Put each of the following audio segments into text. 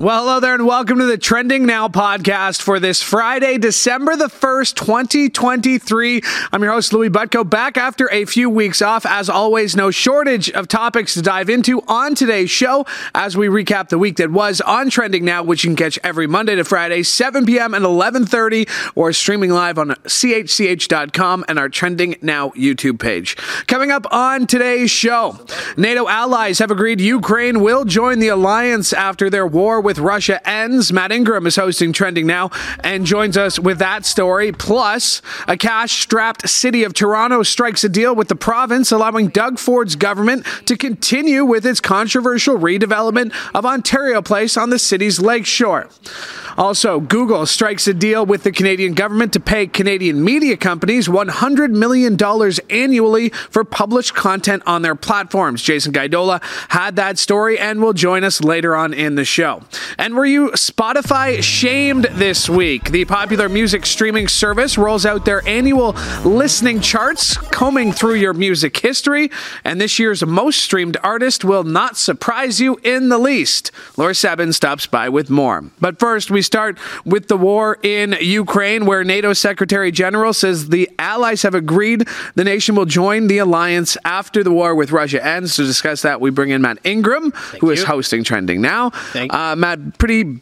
Well, hello there, and welcome to the Trending Now podcast for this Friday, December the 1st, 2023. I'm your host, Louie Butko, back after a few weeks off. As always, no shortage of topics to dive into on today's show as we recap the week that was on Trending Now, which you can catch every Monday to Friday, 7 p.m. and 11.30, or streaming live on chch.com and our Trending Now YouTube page. Coming up on today's show, NATO allies have agreed Ukraine will join the alliance after their war with Russia ends. Matt Ingram is hosting Trending Now and joins us with that story. Plus, a cash strapped city of Toronto strikes a deal with the province, allowing Doug Ford's government to continue with its controversial redevelopment of Ontario Place on the city's lakeshore. Also, Google strikes a deal with the Canadian government to pay Canadian media companies $100 million annually for published content on their platforms. Jason Gaidola had that story and will join us later on in the show. And were you Spotify shamed this week? The popular music streaming service rolls out their annual listening charts, combing through your music history, and this year's most streamed artist will not surprise you in the least. Laura Sebben stops by with more. But first, we start with the war in Ukraine, where NATO Secretary General says the allies have agreed the nation will join the alliance after the war with Russia ends. To discuss that, we bring in Matt Ingram, Thank who you. is hosting Trending Now. Thank you. Uh, Matt, pretty.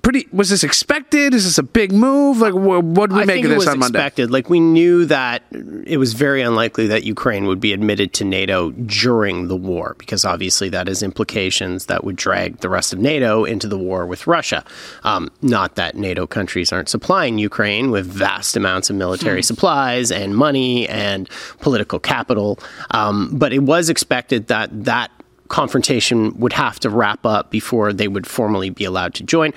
Pretty was this expected? Is this a big move? Like, wh- what did we I make of this on Monday? expected. Like we knew that it was very unlikely that Ukraine would be admitted to NATO during the war, because obviously that has implications that would drag the rest of NATO into the war with Russia. Um, not that NATO countries aren't supplying Ukraine with vast amounts of military supplies and money and political capital, um, but it was expected that that confrontation would have to wrap up before they would formally be allowed to join.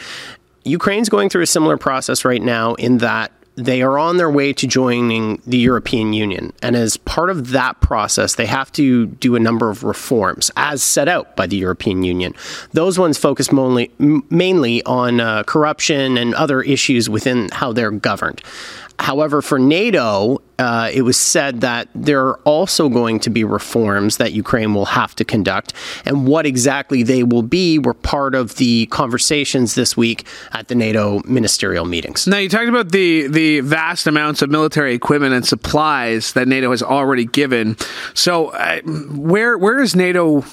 Ukraine's going through a similar process right now in that they are on their way to joining the European Union. And as part of that process, they have to do a number of reforms as set out by the European Union. Those ones focus mainly, mainly on uh, corruption and other issues within how they're governed. However, for NATO, uh, it was said that there are also going to be reforms that Ukraine will have to conduct. And what exactly they will be were part of the conversations this week at the NATO ministerial meetings. Now you talked about the the vast amounts of military equipment and supplies that NATO has already given. So uh, where where is NATO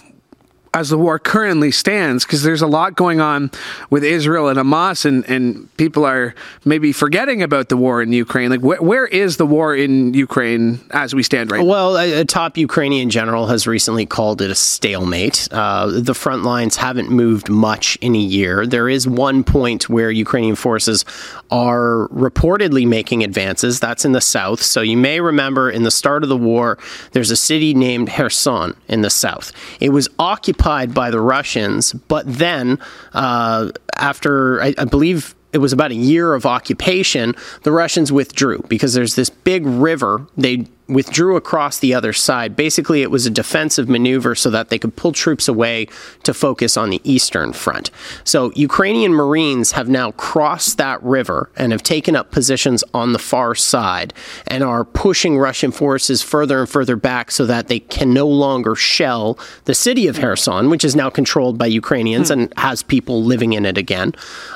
as the war currently stands? Because there's a lot going on with Israel and Hamas, and, and people are maybe forgetting about the war in Ukraine. Like wh- where is the war in Ukraine as we stand right now? Well, a, a top Ukrainian general has recently called it a stalemate. Uh, the front lines haven't moved much in a year. There is one point where Ukrainian forces are reportedly making advances. That's in the south. So you may remember in the start of the war, there's a city named Kherson in the south. It was occupied by the Russians, but then uh, after, I, I believe, it was about a year of occupation, the Russians withdrew because there's this big river. They withdrew across the other side. Basically, it was a defensive maneuver so that they could pull troops away to focus on the eastern front. So, Ukrainian Marines have now crossed that river and have taken up positions on the far side and are pushing Russian forces further and further back so that they can no longer shell the city of Kherson, which is now controlled by Ukrainians and has people living in it again.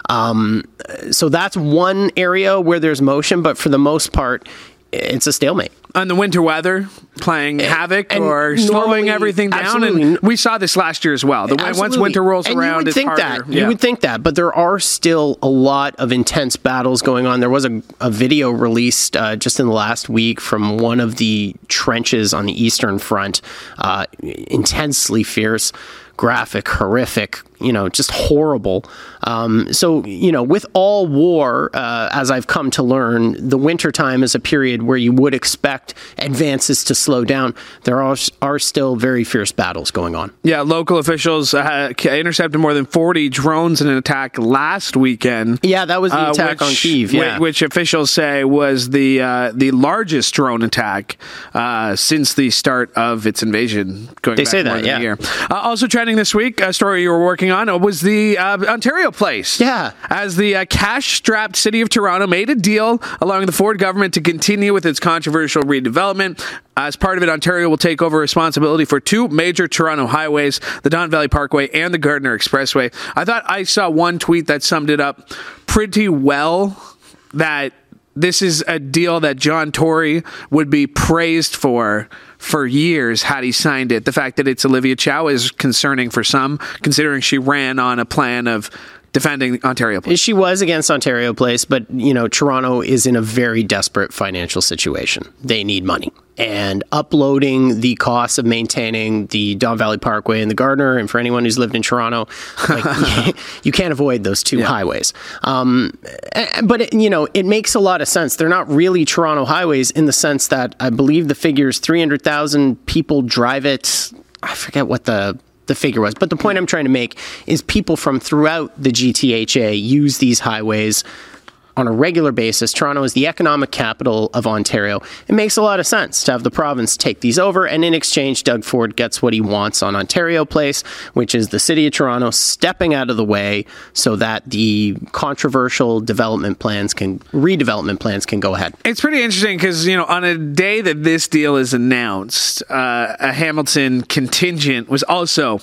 Um, so that's one area where there's motion, but for the most part, it's a stalemate. On the winter weather playing havoc and or slowing everything down. absolutely. And we saw this last year as well. The, once winter rolls And around, you would it's think harder. that Yeah. you would think that, but there are still a lot of intense battles going on. There was a, a video released uh, just in the last week from one of the trenches on the eastern front, uh, intensely fierce. Graphic, horrific, you know, just horrible. Um, so, you know, with all war, uh, as I've come to learn, the wintertime is a period where you would expect advances to slow down. There are, are still very fierce battles going on. Yeah, local officials uh, intercepted more than 40 drones in an attack last weekend. Yeah, that was the uh, attack on Kiev. Yeah. which officials say was the uh, the largest drone attack uh, since the start of its invasion. Going They back say that, yeah. year. Uh, also trending trending this week, a story you were working on was the uh, Ontario place. Yeah. As the uh, cash strapped city of Toronto made a deal allowing the Ford government to continue with its controversial redevelopment. As part of it, Ontario will take over responsibility for two major Toronto highways, the Don Valley Parkway and the Gardiner Expressway. I thought I saw one tweet that summed it up pretty well that this is a deal that John Tory would be praised for for years had he signed it. The fact that it's Olivia Chow is concerning for some, considering she ran on a plan of defending Ontario Place. She was against Ontario Place, but you know, Toronto is in a very desperate financial situation. They need money. And uploading the costs of maintaining the Don Valley Parkway and the Gardiner, and for anyone who's lived in Toronto, like, you can't avoid those two yeah. highways. Um, but it, you know, it makes a lot of sense. They're not really Toronto highways in the sense that I believe the figures is 300,000 people drive it. I forget what the the figure was. But the point I'm trying to make is people from throughout the GTHA use these highways on a regular basis. Toronto is the economic capital of Ontario. It makes a lot of sense to have the province take these over, and in exchange, Doug Ford gets what he wants on Ontario Place, which is the city of Toronto stepping out of the way so that the controversial development plans can redevelopment plans can go ahead. It's pretty interesting because you know on a day that this deal is announced, uh, a Hamilton contingent was also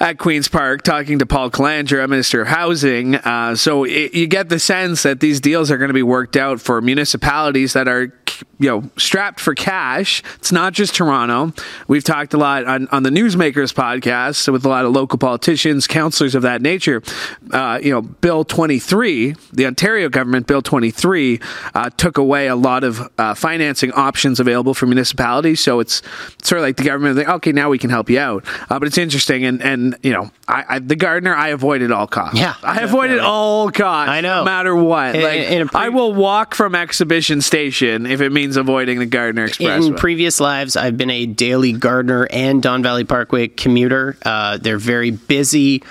at Queens Park talking to Paul Calandra, Minister of Housing. Uh, so it, you get the sense that these these deals are going to be worked out for municipalities that are you know strapped for cash. It's not just Toronto. We've talked a lot on, on the Newsmakers podcast with a lot of local politicians, councillors of that nature. Uh, you know, Bill 23, the Ontario government, Bill 23, uh, took away a lot of uh, financing options available for municipalities. So it's sort of like the government, like, okay, now we can help you out. Uh, but it's interesting, and and you know, I, I, the Gardiner I avoided all costs. Yeah, I avoided all costs. I know, no matter what. Like, in pre- I will walk from Exhibition Station if it means avoiding the Gardiner Express. In previous lives, I've been a daily Gardiner and Don Valley Parkway commuter. Uh, they're very busy.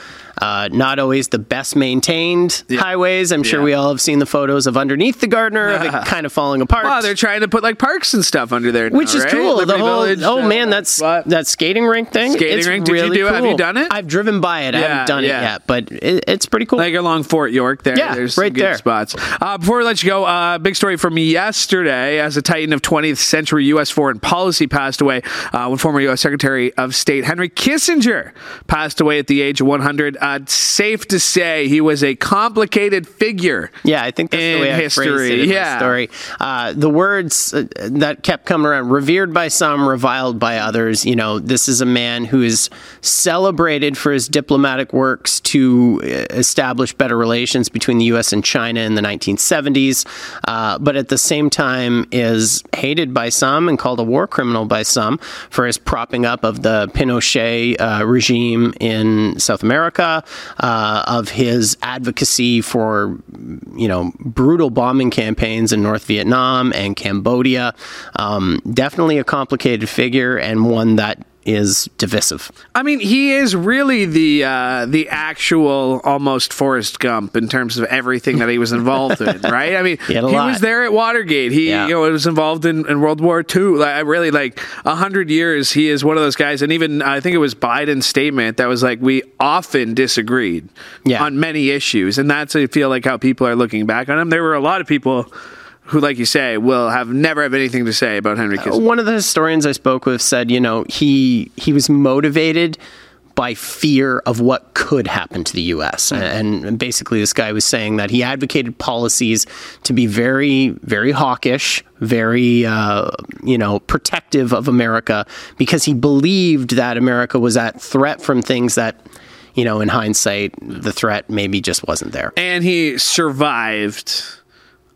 Uh, not always the best maintained yeah. highways. I'm sure yeah. we all have seen the photos of underneath the Gardiner of it kind of falling apart. Well, they're trying to put like parks and stuff under there, now, which is right? cool. Liberty the whole Village, oh uh, man, that's what? that skating rink thing. Skating it's rink. Really you do cool. Have you done it? I've driven by it. I haven't done it yet, but it, it's pretty cool. Like along Fort York, there. Yeah, there's right there. spots. Uh, before we let you go, uh, big story from yesterday as a titan of 20th century U.S. foreign policy passed away uh, when former U.S. Secretary of State Henry Kissinger passed away at the age of 100. Uh, safe to say he was a complicated figure. Yeah, I think that's the way I history. phrased it in yeah. story. Uh, the words uh, that kept coming around: revered by some, reviled by others. You know, this is a man who is celebrated for his diplomatic works to uh, establish better relations between the U.S. and China in the 1970s, uh, but at the same time is hated by some and called a war criminal by some for his propping up of the Pinochet uh, regime in South America. Uh, of his advocacy for, you know, brutal bombing campaigns in North Vietnam and Cambodia. Um, definitely a complicated figure and one that is divisive. I mean, he is really the uh, the actual almost Forrest Gump in terms of everything that he was involved in, right? I mean, he, he was there at Watergate. He yeah. you know was involved in, in World War II. Like, I really like a hundred years. He is one of those guys, and even I think it was Biden's statement that was like we often disagreed yeah. on many issues, and that's I feel like how people are looking back on him. There were a lot of people who, like you say, will have never have anything to say about Henry Kissinger. One of the historians I spoke with said, you know, he he was motivated by fear of what could happen to the U.S. Mm-hmm. And basically, this guy was saying that he advocated policies to be very, very hawkish, very, uh, you know, protective of America because he believed that America was at threat from things that you know, in hindsight, the threat maybe just wasn't there. And he survived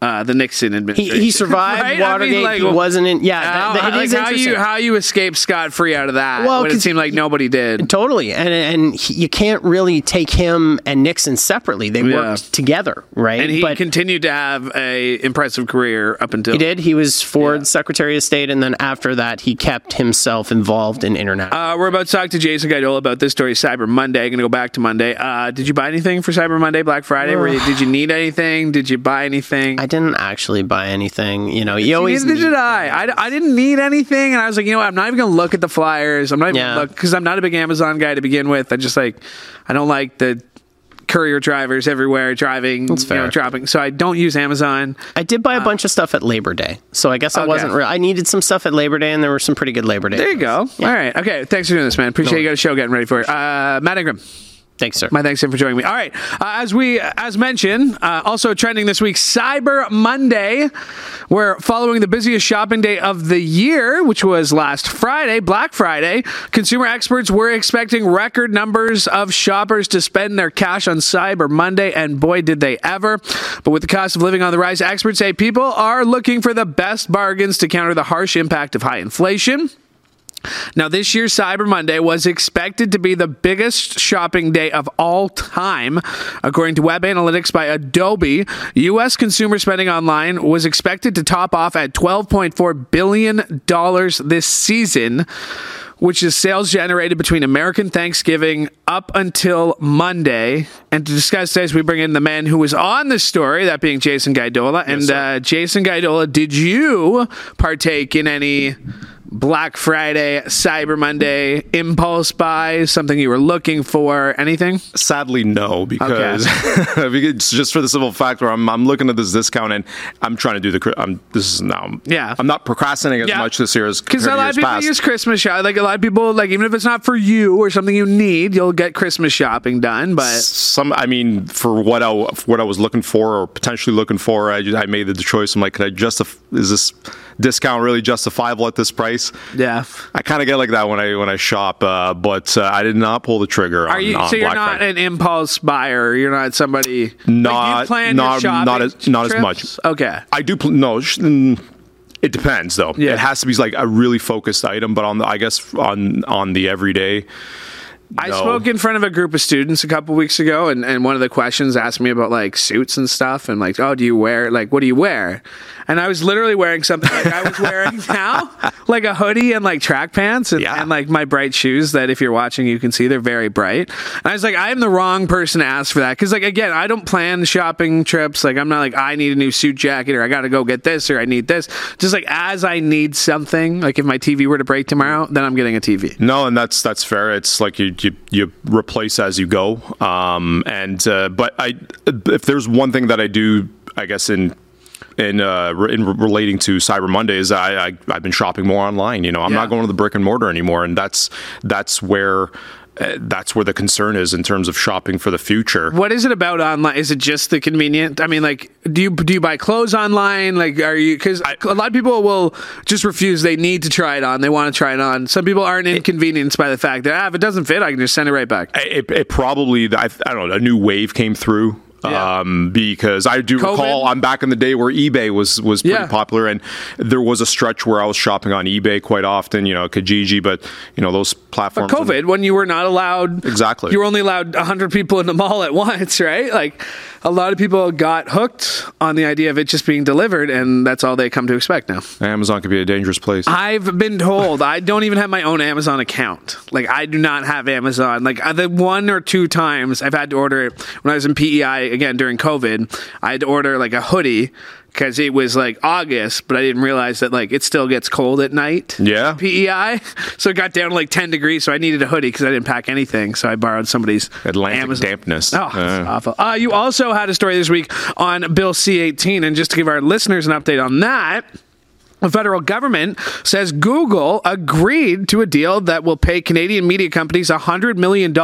uh, the Nixon administration. He, he survived right? Watergate. I mean, like, he wasn't in. Yeah, how, that, like how you how you escaped scot free out of that well, when it seemed like nobody did. Totally, and and he, you can't really take him and Nixon separately. They yeah. worked together, right? And he but continued to have a impressive career up until he did. He was Ford's yeah. Secretary of State, and then after that, he kept himself involved in international. Uh, we're about to talk to Jason Gaidola about this story, Cyber Monday. Going to go back to Monday. Uh, did you buy anything for Cyber Monday, Black Friday? You, did you need anything? Did you buy anything? I didn't actually buy anything. You know, you always Neither did I. I. I didn't need anything, and I was like, you know what? I'm not even gonna look at the flyers. I'm not even Yeah. gonna look because I'm not a big Amazon guy to begin with. I just like, I don't like the courier drivers everywhere driving, you know, dropping. So I don't use Amazon. I did buy a bunch of stuff at Labor Day, so I guess I Okay. wasn't. Re- I needed some stuff at Labor Day, and there were some pretty good Labor Day. There you go. Yeah. All right. Okay. Thanks for doing this, man. Appreciate you got a show getting ready for it. Uh, Matt Ingram. Thanks, sir. My thanks him for joining me. All right, uh, as we as mentioned, uh, also trending this week, Cyber Monday. We're following the busiest shopping day of the year, which was last Friday, Black Friday. Consumer experts were expecting record numbers of shoppers to spend their cash on Cyber Monday, and boy, did they ever! But with the cost of living on the rise, experts say people are looking for the best bargains to counter the harsh impact of high inflation. Now, this year's Cyber Monday was expected to be the biggest shopping day of all time. According to web analytics by Adobe, U.S. consumer spending online was expected to top off at $12.4 billion this season, which is sales generated between American Thanksgiving up until Monday. And to discuss this, we bring in the man who was on the story, that being Jason Gaidola. and uh, Jason Gaidola, did you partake in any Black Friday, Cyber Monday, impulse buy, something you were looking for, anything? Sadly, no, because, because just for the simple fact where I'm, I'm looking at this discount and I'm trying to do the. I'm this is now. Yeah. I'm not procrastinating as Yeah. much this year as Because a lot of people past. use Christmas shop. Like a lot of people, like even if it's not for you or something you need, you'll get Christmas shopping done. But some i mean for what i for what i was looking for or potentially looking for i, just, I made the choice i'm like could i justify is this discount really justifiable at this price yeah, i kind of get like that when i when i shop uh, but uh, i did not pull the trigger are on, you? on So you're Black not Friday. an impulse buyer. You're not somebody. like, Not- you plan not- not as- not as much. Okay. I do pl- no. sh- mm, It depends though. Yeah. It has to be like a really focused item, but on the I guess on on the everyday. I spoke in front of a group of students a couple weeks ago, and, and one of the questions asked me about like suits and stuff, and like, oh, do you wear like what do you wear? And I was literally wearing something like I was wearing now, like a hoodie and like track pants, and, Yeah. and like my bright shoes that if you're watching you can see they're very bright. And I was like, I am the wrong person to ask for that because like again, I don't plan shopping trips. Like I'm not like I need a new suit jacket or I got to go get this or I need this. Just like as I need something, like if my TV were to break tomorrow, then I'm getting a TV. No, and that's that's fair. It's like you you, you replace as you go. Um, and uh, but I if there's one thing that I do, I guess in. In, uh, in relating to Cyber Monday is I, I I've been shopping more online. You know, I'm Yeah. not going to the brick and mortar anymore, and that's that's where uh, that's where the concern is in terms of shopping for the future. What is it about online? Is it just the convenient? I mean, like, do you do you buy clothes online? Like, are you? Because a lot of people will just refuse. They need to try it on. They want to try it on. Some people aren't inconvenienced by the fact that ah, if it doesn't fit, I can just send it right back. it, it probably I, I don't know a new wave came through Yeah. um, because I do COVID? recall I'm back in the day where eBay was was pretty Yeah. popular and there was a stretch where I was shopping on eBay quite often you know Kijiji but you know those platforms COVID, when you were not allowed, Exactly. you were only allowed hundred people in the mall at once, right? Like, a lot of people got hooked on the idea of it just being delivered, and that's all they come to expect now. Amazon could be a dangerous place I've been told I don't even have my own Amazon account. Like I do not have Amazon. Like the one or two times I've had to order it when I was in PEI again during COVID, I had to order like a hoodie because it was like August, but I didn't realize that like it still gets cold at night. Yeah. PEI, so it got down to like ten degrees, so I needed a hoodie because I didn't pack anything. So I borrowed somebody's Atlantic Amazon. dampness Oh, Uh, awful. Uh, you also had a story this week on Bill C 18. And just to give our listeners an update on that, the federal government says Google agreed to a deal that will pay Canadian media companies $100 million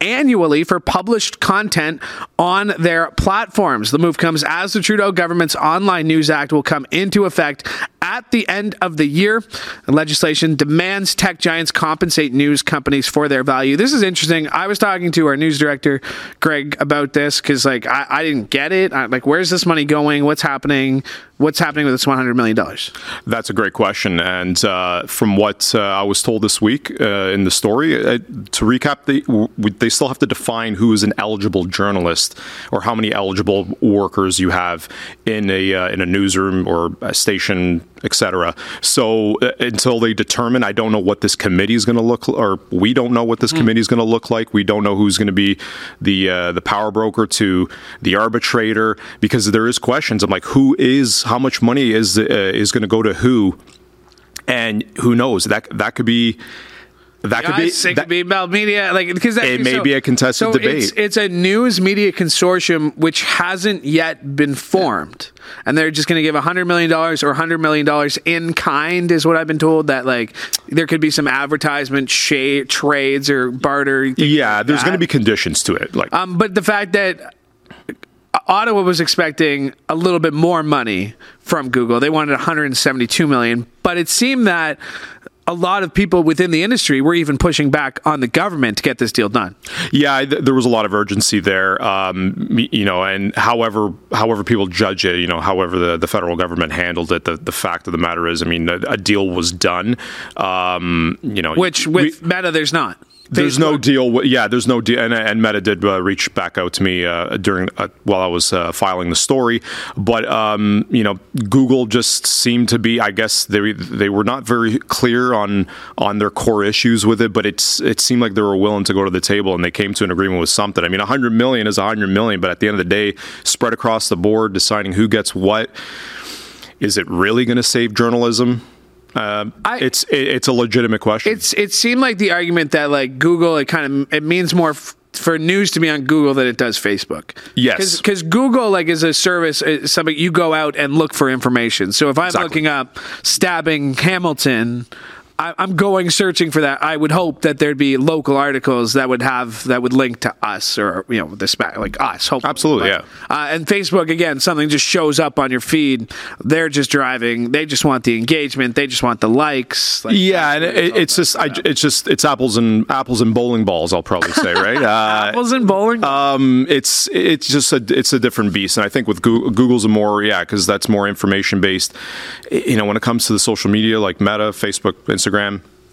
annually for published content on their platforms. The move comes as the Trudeau government's Online News Act will come into effect at the end of the year. Legislation demands tech giants compensate news companies for their value. This is interesting. I was talking to our news director, Greg, about this because, like, I, I didn't get it. I, like, where's this money going? What's happening? What's happening with this $100 million? That's a great question. And uh, from what uh, I was told this week uh, in the story, uh, to recap, they, w- they still have to define who is an eligible journalist or how many eligible workers you have in a uh, in a newsroom or a station, etc. So uh, until they determine, I don't know what this committee is going to look, or we don't know what this Hmm. committee is going to look like. We don't know who's going to be the uh, the power broker to the arbitrator because there is questions. I'm like, who is how much money is uh, is going to go to who, and who knows that that could be. That could be. It that- could be about media, like because It may be a contested so debate. It's, it's a news media consortium which hasn't yet been formed, and they're just going to give hundred million dollars or hundred million dollars in kind, is what I've been told. That like there could be some advertisement sha- trades or barter. yeah, like there's going to be conditions to it. Like, Um, but the fact that Ottawa was expecting a little bit more money from Google, they wanted 172 million, but it seemed that a lot of people within the industry were even pushing back on the government to get this deal done. Yeah, th- there was a lot of urgency there, um, you know, and however however people judge it, you know, however the, the federal government handled it, the, the fact of the matter is, I mean, a, a deal was done, um, you know, Which we- with Meta, there's not. There's no deal. Yeah, there's no deal. And, and Meta did uh, reach back out to me uh, during uh, while I was uh, filing the story, but um, you know, Google just seemed to be. I guess they they were not very clear on on their core issues with it, but it's it seemed like they were willing to go to the table and they came to an agreement with something. I mean, 100 million is 100 million, but at the end of the day, spread across the board, deciding who gets what. Is it really going to save journalism? Uh, I- it's it, it's a legitimate question. It's it seemed like the argument that like Google, it kind of it means more. F- for news to be on Google than it does Facebook. Yes. because Google like is a service, is something you go out and look for information. So if I'm Exactly. looking up stabbing Hamilton, I, I'm going searching for that. I would hope that there'd be local articles that would have that would link to us or you know the spa- like us. Hopefully. Absolutely, But, Uh, and Facebook again, something just shows up on your feed. They're just driving. They just want the engagement. They just want the likes. Like, Yeah, and it, it's just, I, it's just, it's apples and apples and bowling balls. I'll probably say, right? Uh, apples and bowling. um, it's it's just a it's a different beast, and I think with Google, Google's a more yeah, because that's more information based. You know, when it comes to the social media like Meta, Facebook, Instagram.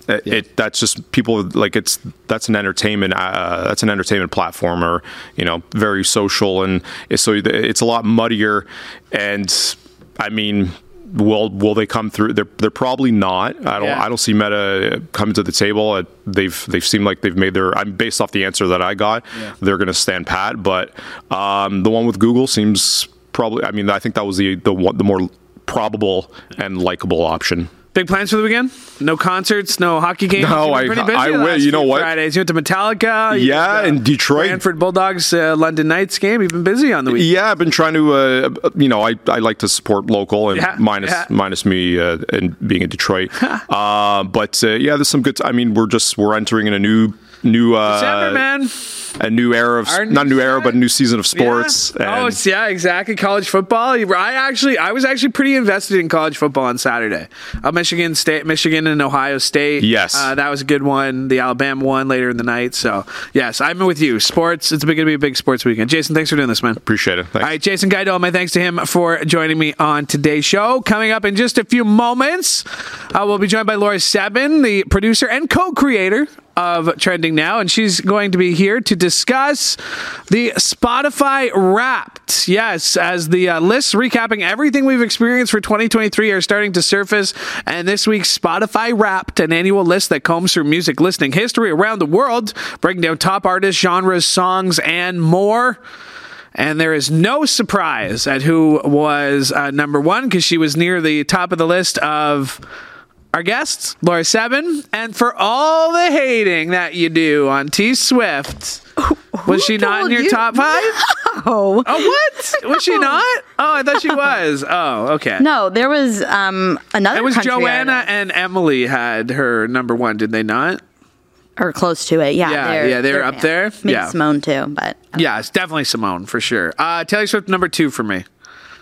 It, it that's just people like it's that's an entertainment uh, that's an entertainment platform or you know very social and so it's a lot muddier and I mean will will they come through? They're they're probably not. I don't Yeah. I don't see Meta coming to the table. Uh, they've they've seemed like they've made their I'm based off the answer that I got they're going to stand pat but um, the one with Google seems probably I mean I think that was the the one, the more probable and likable option Big plans for the weekend? No concerts, no hockey games. No, I- pretty busy I will. You know what? Fridays. You went to Metallica. Yeah, in Detroit. Brantford Bulldogs uh, London Knights game. You've been busy on the weekend. Yeah, I've been trying to, uh, you know, I, I like to support local and Yeah, minus yeah. minus me uh, and being in Detroit. uh, but uh, yeah, there's some good. I mean, we're just we're entering in a new new uh, December, man. A new era of Our not new new era, but a new season of sports. Yeah. Oh, yeah, exactly. College football. I actually, I was actually pretty invested in college football on Saturday. Uh, Michigan State, Michigan and Ohio State. Yes. uh, that was a good one. The Alabama one later in the night. So yes, I'm with you. Sports. It's going to be a big sports weekend. Jason, thanks for doing this, man. appreciate it. Thanks. All right, Jason Guido, my thanks to him for joining me on today's show. Coming up in just a few moments, uh, we'll be joined by Laura Sebben, the producer and co-creator of Trending Now, and she's going to be here to discuss the Spotify Wrapped. Yes, as the uh, lists recapping everything we've experienced for 2023 are starting to surface, and this week's Spotify Wrapped, an annual list that combs through music listening history around the world, breaking down top artists, genres, songs, and more. And there is no surprise at who was uh, number one because she was near the top of the list of our guests, Laura Sebben. And for all the hating that you do on T Swift, was she not in your you? top five? Oh. Oh, what? Was she not? Oh, I thought she was. Oh, okay. No, there was um another. It was Joanna and Emily had her number one, did they not? or close to it. Yeah, Yeah, yeah, they're up there. Maybe Yeah. Simone too, but Yeah, it's definitely Simone for sure. Uh, Taylor Swift number two for me.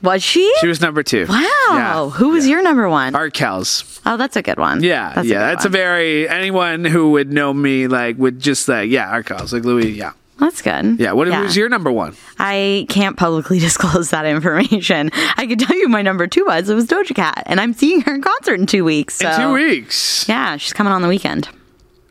Was she? She was number two. wow. Yeah. Who was your number one? Arkells. oh, that's a good one. Yeah, that's yeah, a that's a very anyone who would know me like would just like yeah, Arkells like Louie. Yeah, That's good. yeah. What was your number one? I can't publicly disclose that information. I could tell you my number two was it was Doja Cat, and I'm seeing her in concert in two weeks. So In two weeks. Yeah, she's coming on the weekend.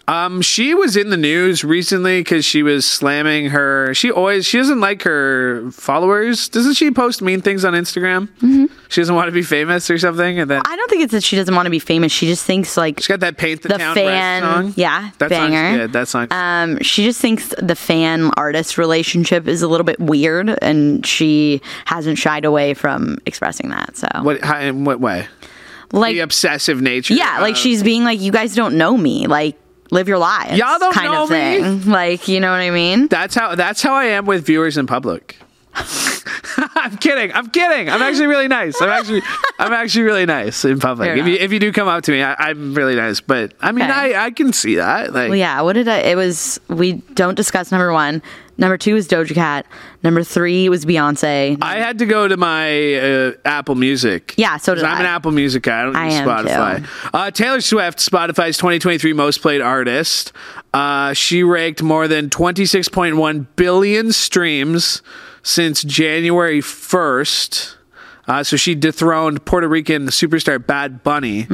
Um, she was in the news recently because she was slamming her. She always she doesn't like her followers. Doesn't she post mean things on Instagram? Mm-hmm. She doesn't want to be famous or something. And then I don't think it's that she doesn't want to be famous. She just thinks like she's got that paint the, the town fan, song. yeah, that banger. song's good. That song. Um, she just thinks the fan artist relationship is a little bit weird, and she hasn't shied away from expressing that. So, what? How, in what way? like, The obsessive nature. yeah, like she's being like, "You guys don't know me. Like, live your lives." Y'all don't kind know of me. thing. Like, you know what I mean? That's how. That's how I am with viewers in public. I'm kidding. I'm kidding. I'm actually really nice. I'm actually, I'm actually really nice in public. If you if you do come up to me, I, I'm really nice. But I mean, Okay. I I can see that. Like, Well, yeah. What did I? It was. We don't discuss number one. Number two was Doja Cat. Number three was Beyonce. I had to go to my uh, Apple Music. Yeah, so did I'm an Apple Music guy. I don't I use am, Spotify. Uh, Taylor Swift, Spotify's 2023 most played artist. Uh, she raked more than 26.1 billion streams since January 1st. Uh, so she dethroned Puerto Rican superstar Bad Bunny,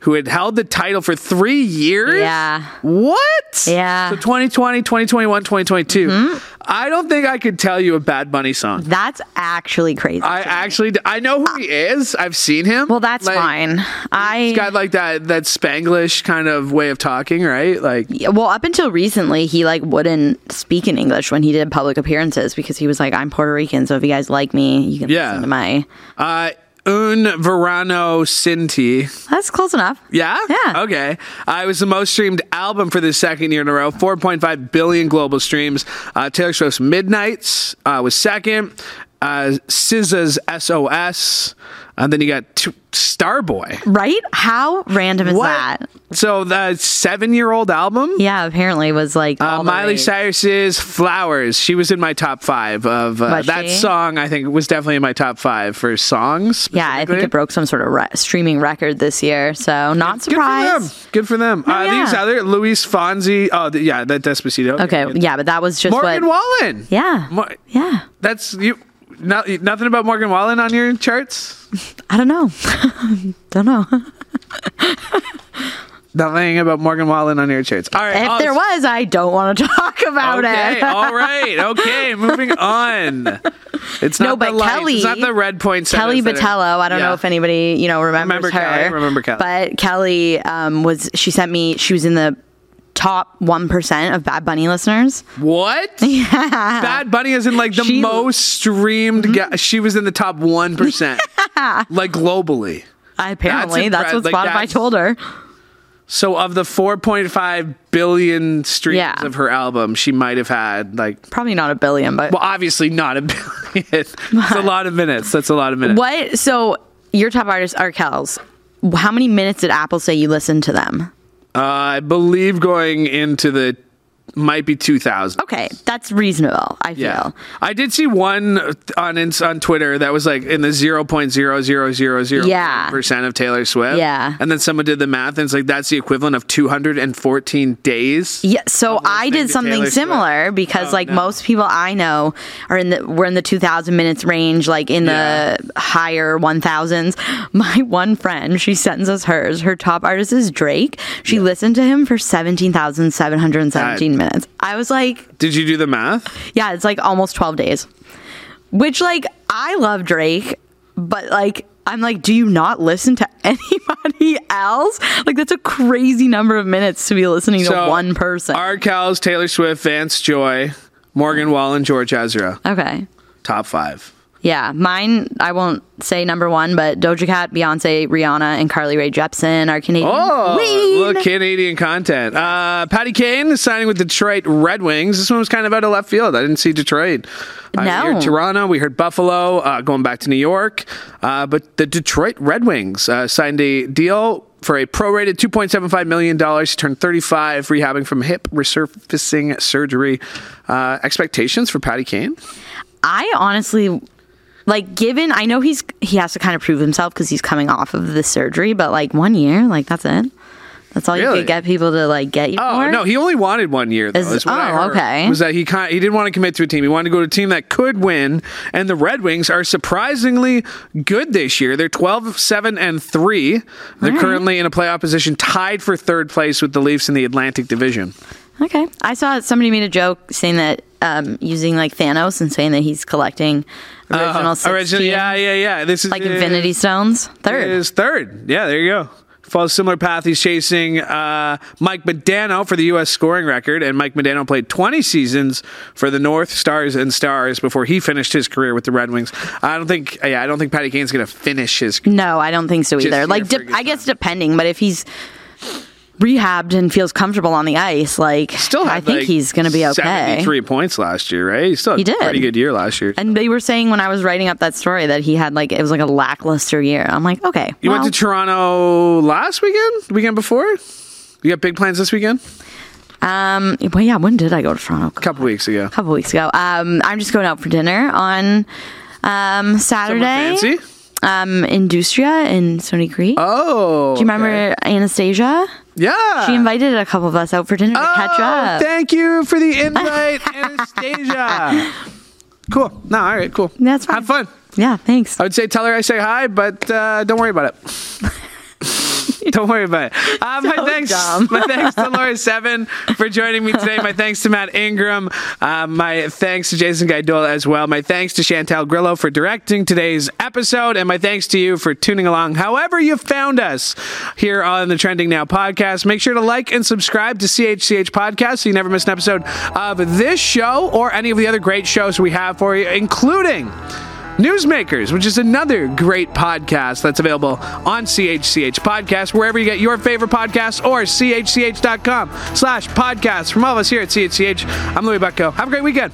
who had held the title for three years. Mm-hmm. Yeah. What? Yeah. So 2020, 2021, 2022. Mm-hmm. I don't think I could tell you a Bad Bunny song. That's actually crazy. I actually I know who he is. I've seen him. well, that's Like, fine. I He's got like that that Spanglish kind of way of talking, right? Like Yeah, well, up until recently, he like wouldn't speak in English when he did public appearances because he was like, "I'm Puerto Rican, so if you guys like me, you can Yeah. listen to my." uh Un Verano Sin Ti. That's close enough. Yeah? Yeah. Okay. Uh, it was the most streamed album for the second year in a row. 4.5 billion global streams. Uh, Taylor Swift's Midnights uh, was second. Uh, SZA's SOS. And then you got t- Starboy. Right? How random is that? So the seven-year-old album? Yeah, apparently was like Uh, Miley. Cyrus's "Flowers." She was in my top five of uh, that she? song. I think was definitely in my top five for songs. Yeah, I think it broke some sort of re- streaming record this year, so not surprised. Good for them. Good for them. uh, yeah. These other Luis Fonsi. Oh, yeah, that Despacito. Okay, yeah, but that was just Morgan what. Wallen. Yeah, Mo- yeah. that's you. No, nothing about Morgan Wallen on your charts. I don't know. don't know. Nothing about Morgan Wallen on your charts. All right. If oh, there was, I don't want to talk about Okay, it. all right, okay, moving on. It's No, not but the lights, Kelly- It's not the red point. Kelly Batello. I don't Yeah. know if anybody you know remembers Remember her. Kelly, remember Kelly. But Kelly um, was. She sent me. She was in the top one percent of Bad Bunny listeners. What? Yeah. Bad Bunny is in like the She- Mm-hmm. most streamed. ga- she was in the top one percent, like globally. Apparently, that's, impre- what like, Spotify that's- told her. So of the 4.5 billion streams Yeah. of her album, she might have had like. Probably not a billion, but Well, obviously not a billion. It's a lot of minutes. That's a lot of minutes. what? So your top artists are Kells. How many minutes did Apple say you listened to them? Uh, I believe going into the might be 2,000. Okay, that's reasonable. I feel. Yeah, I did see one on on Twitter that was like in the zero point zero zero zero zero Yeah. percent of Taylor Swift. Yeah. and then someone did the math, and it's like that's the equivalent of two hundred and fourteen days. Yeah, so I did something Taylor Swift. similar because Oh, like no. most people I know are in the we're in the 2000 minutes range like in Yeah. the higher 1000s. My one friend, she sends us hers. Her top artist is Drake. She listened to him for 17,717 minutes. I was like, Did you do the math? yeah, it's like almost 12 days. Which like I love Drake, but like I'm like, do you not listen to anybody else? Like that's a crazy number of minutes to be listening to one person. R. Kells, Taylor Swift, Vance Joy, Morgan Wallen, George Ezra. okay. Top five. Yeah, mine. I won't say number one, but Doja Cat, Beyonce, Rihanna, and Carly Rae Jepsen are Canadian. Oh, Queen. look, Canadian content. Uh, Patty Kane is signing with Detroit Red Wings. This one was kind of out of left field. I didn't see Detroit. Uh, No. We heard Toronto. We heard Buffalo. Uh, going back to New York, uh, but the Detroit Red Wings uh, signed a deal for a prorated $2.75 million. He turned 35, rehabbing from hip resurfacing surgery. Uh, expectations for Patty Kane? I honestly like. Given I know he's he has to kind of prove himself because he's coming off of the surgery, but like one year, like that's it. That's all you could get people to like get you Oh for? no, he only wanted one year. Though, Is- is what I oh, okay. Was that he kind he didn't want to commit to a team. He wanted to go to a team that could win. And the Red Wings are surprisingly good this year. They're 12, 7, and three. They're currently in a playoff position, tied for third place with the Leafs in the Atlantic Division. Okay. I saw somebody made a joke saying that um, using like Thanos and saying that he's collecting original 16, Uh, Original, yeah, yeah, yeah. This is like Infinity Stones. Third. Is third. Yeah, there you go. Follows a similar path. He's chasing uh, Mike Modano for the U.S. scoring record, and Mike Modano played 20 seasons for the North Stars and Stars before he finished his career with the Red Wings. I don't think, yeah, I don't think Patty Kane's going to finish his. No, I don't think so either. Like, de- I guess depending, but if he's rehabbed and feels comfortable on the ice, like, Still, I think like, he's going to be okay. Three points last year, right? He still He a pretty good year last year. And they were saying when I was writing up that story that he had like it was like a lackluster year. I'm like, okay, you well, went to Toronto last weekend, the weekend before. You got big plans this weekend? um, well, yeah. When did I go to Toronto? A couple weeks ago. A couple weeks ago. Um, I'm just going out for dinner on um Saturday. Fancy? Um, Industria in Stoney Creek. Oh, Do you remember Anastasia? Yeah, She invited a couple of us out for dinner to catch Oh, up. Thank you for the invite, Anastasia. Cool. No, all right, cool. That's fine. Have fun. yeah, thanks. I would say tell her I say hi, but uh, don't worry about it. don't worry about it. Uh, my thanks, dumb. my thanks to Laura Sebben for joining me today. My thanks to Matt Ingram. Uh, my thanks to Jason Gaidola as well. My thanks to Chantel Grillo for directing today's episode, and my thanks to you for tuning along. However, you found us here on the Trending Now podcast. Make sure to like and subscribe to CHCH Podcast so you never miss an episode of this show or any of the other great shows we have for you, including. Newsmakers, which is another great podcast that's available on CHCH Podcast, wherever you get your favorite podcasts or chch.com slash podcast. From all of us here at CHCH, I'm Louie Butko. Have a great weekend.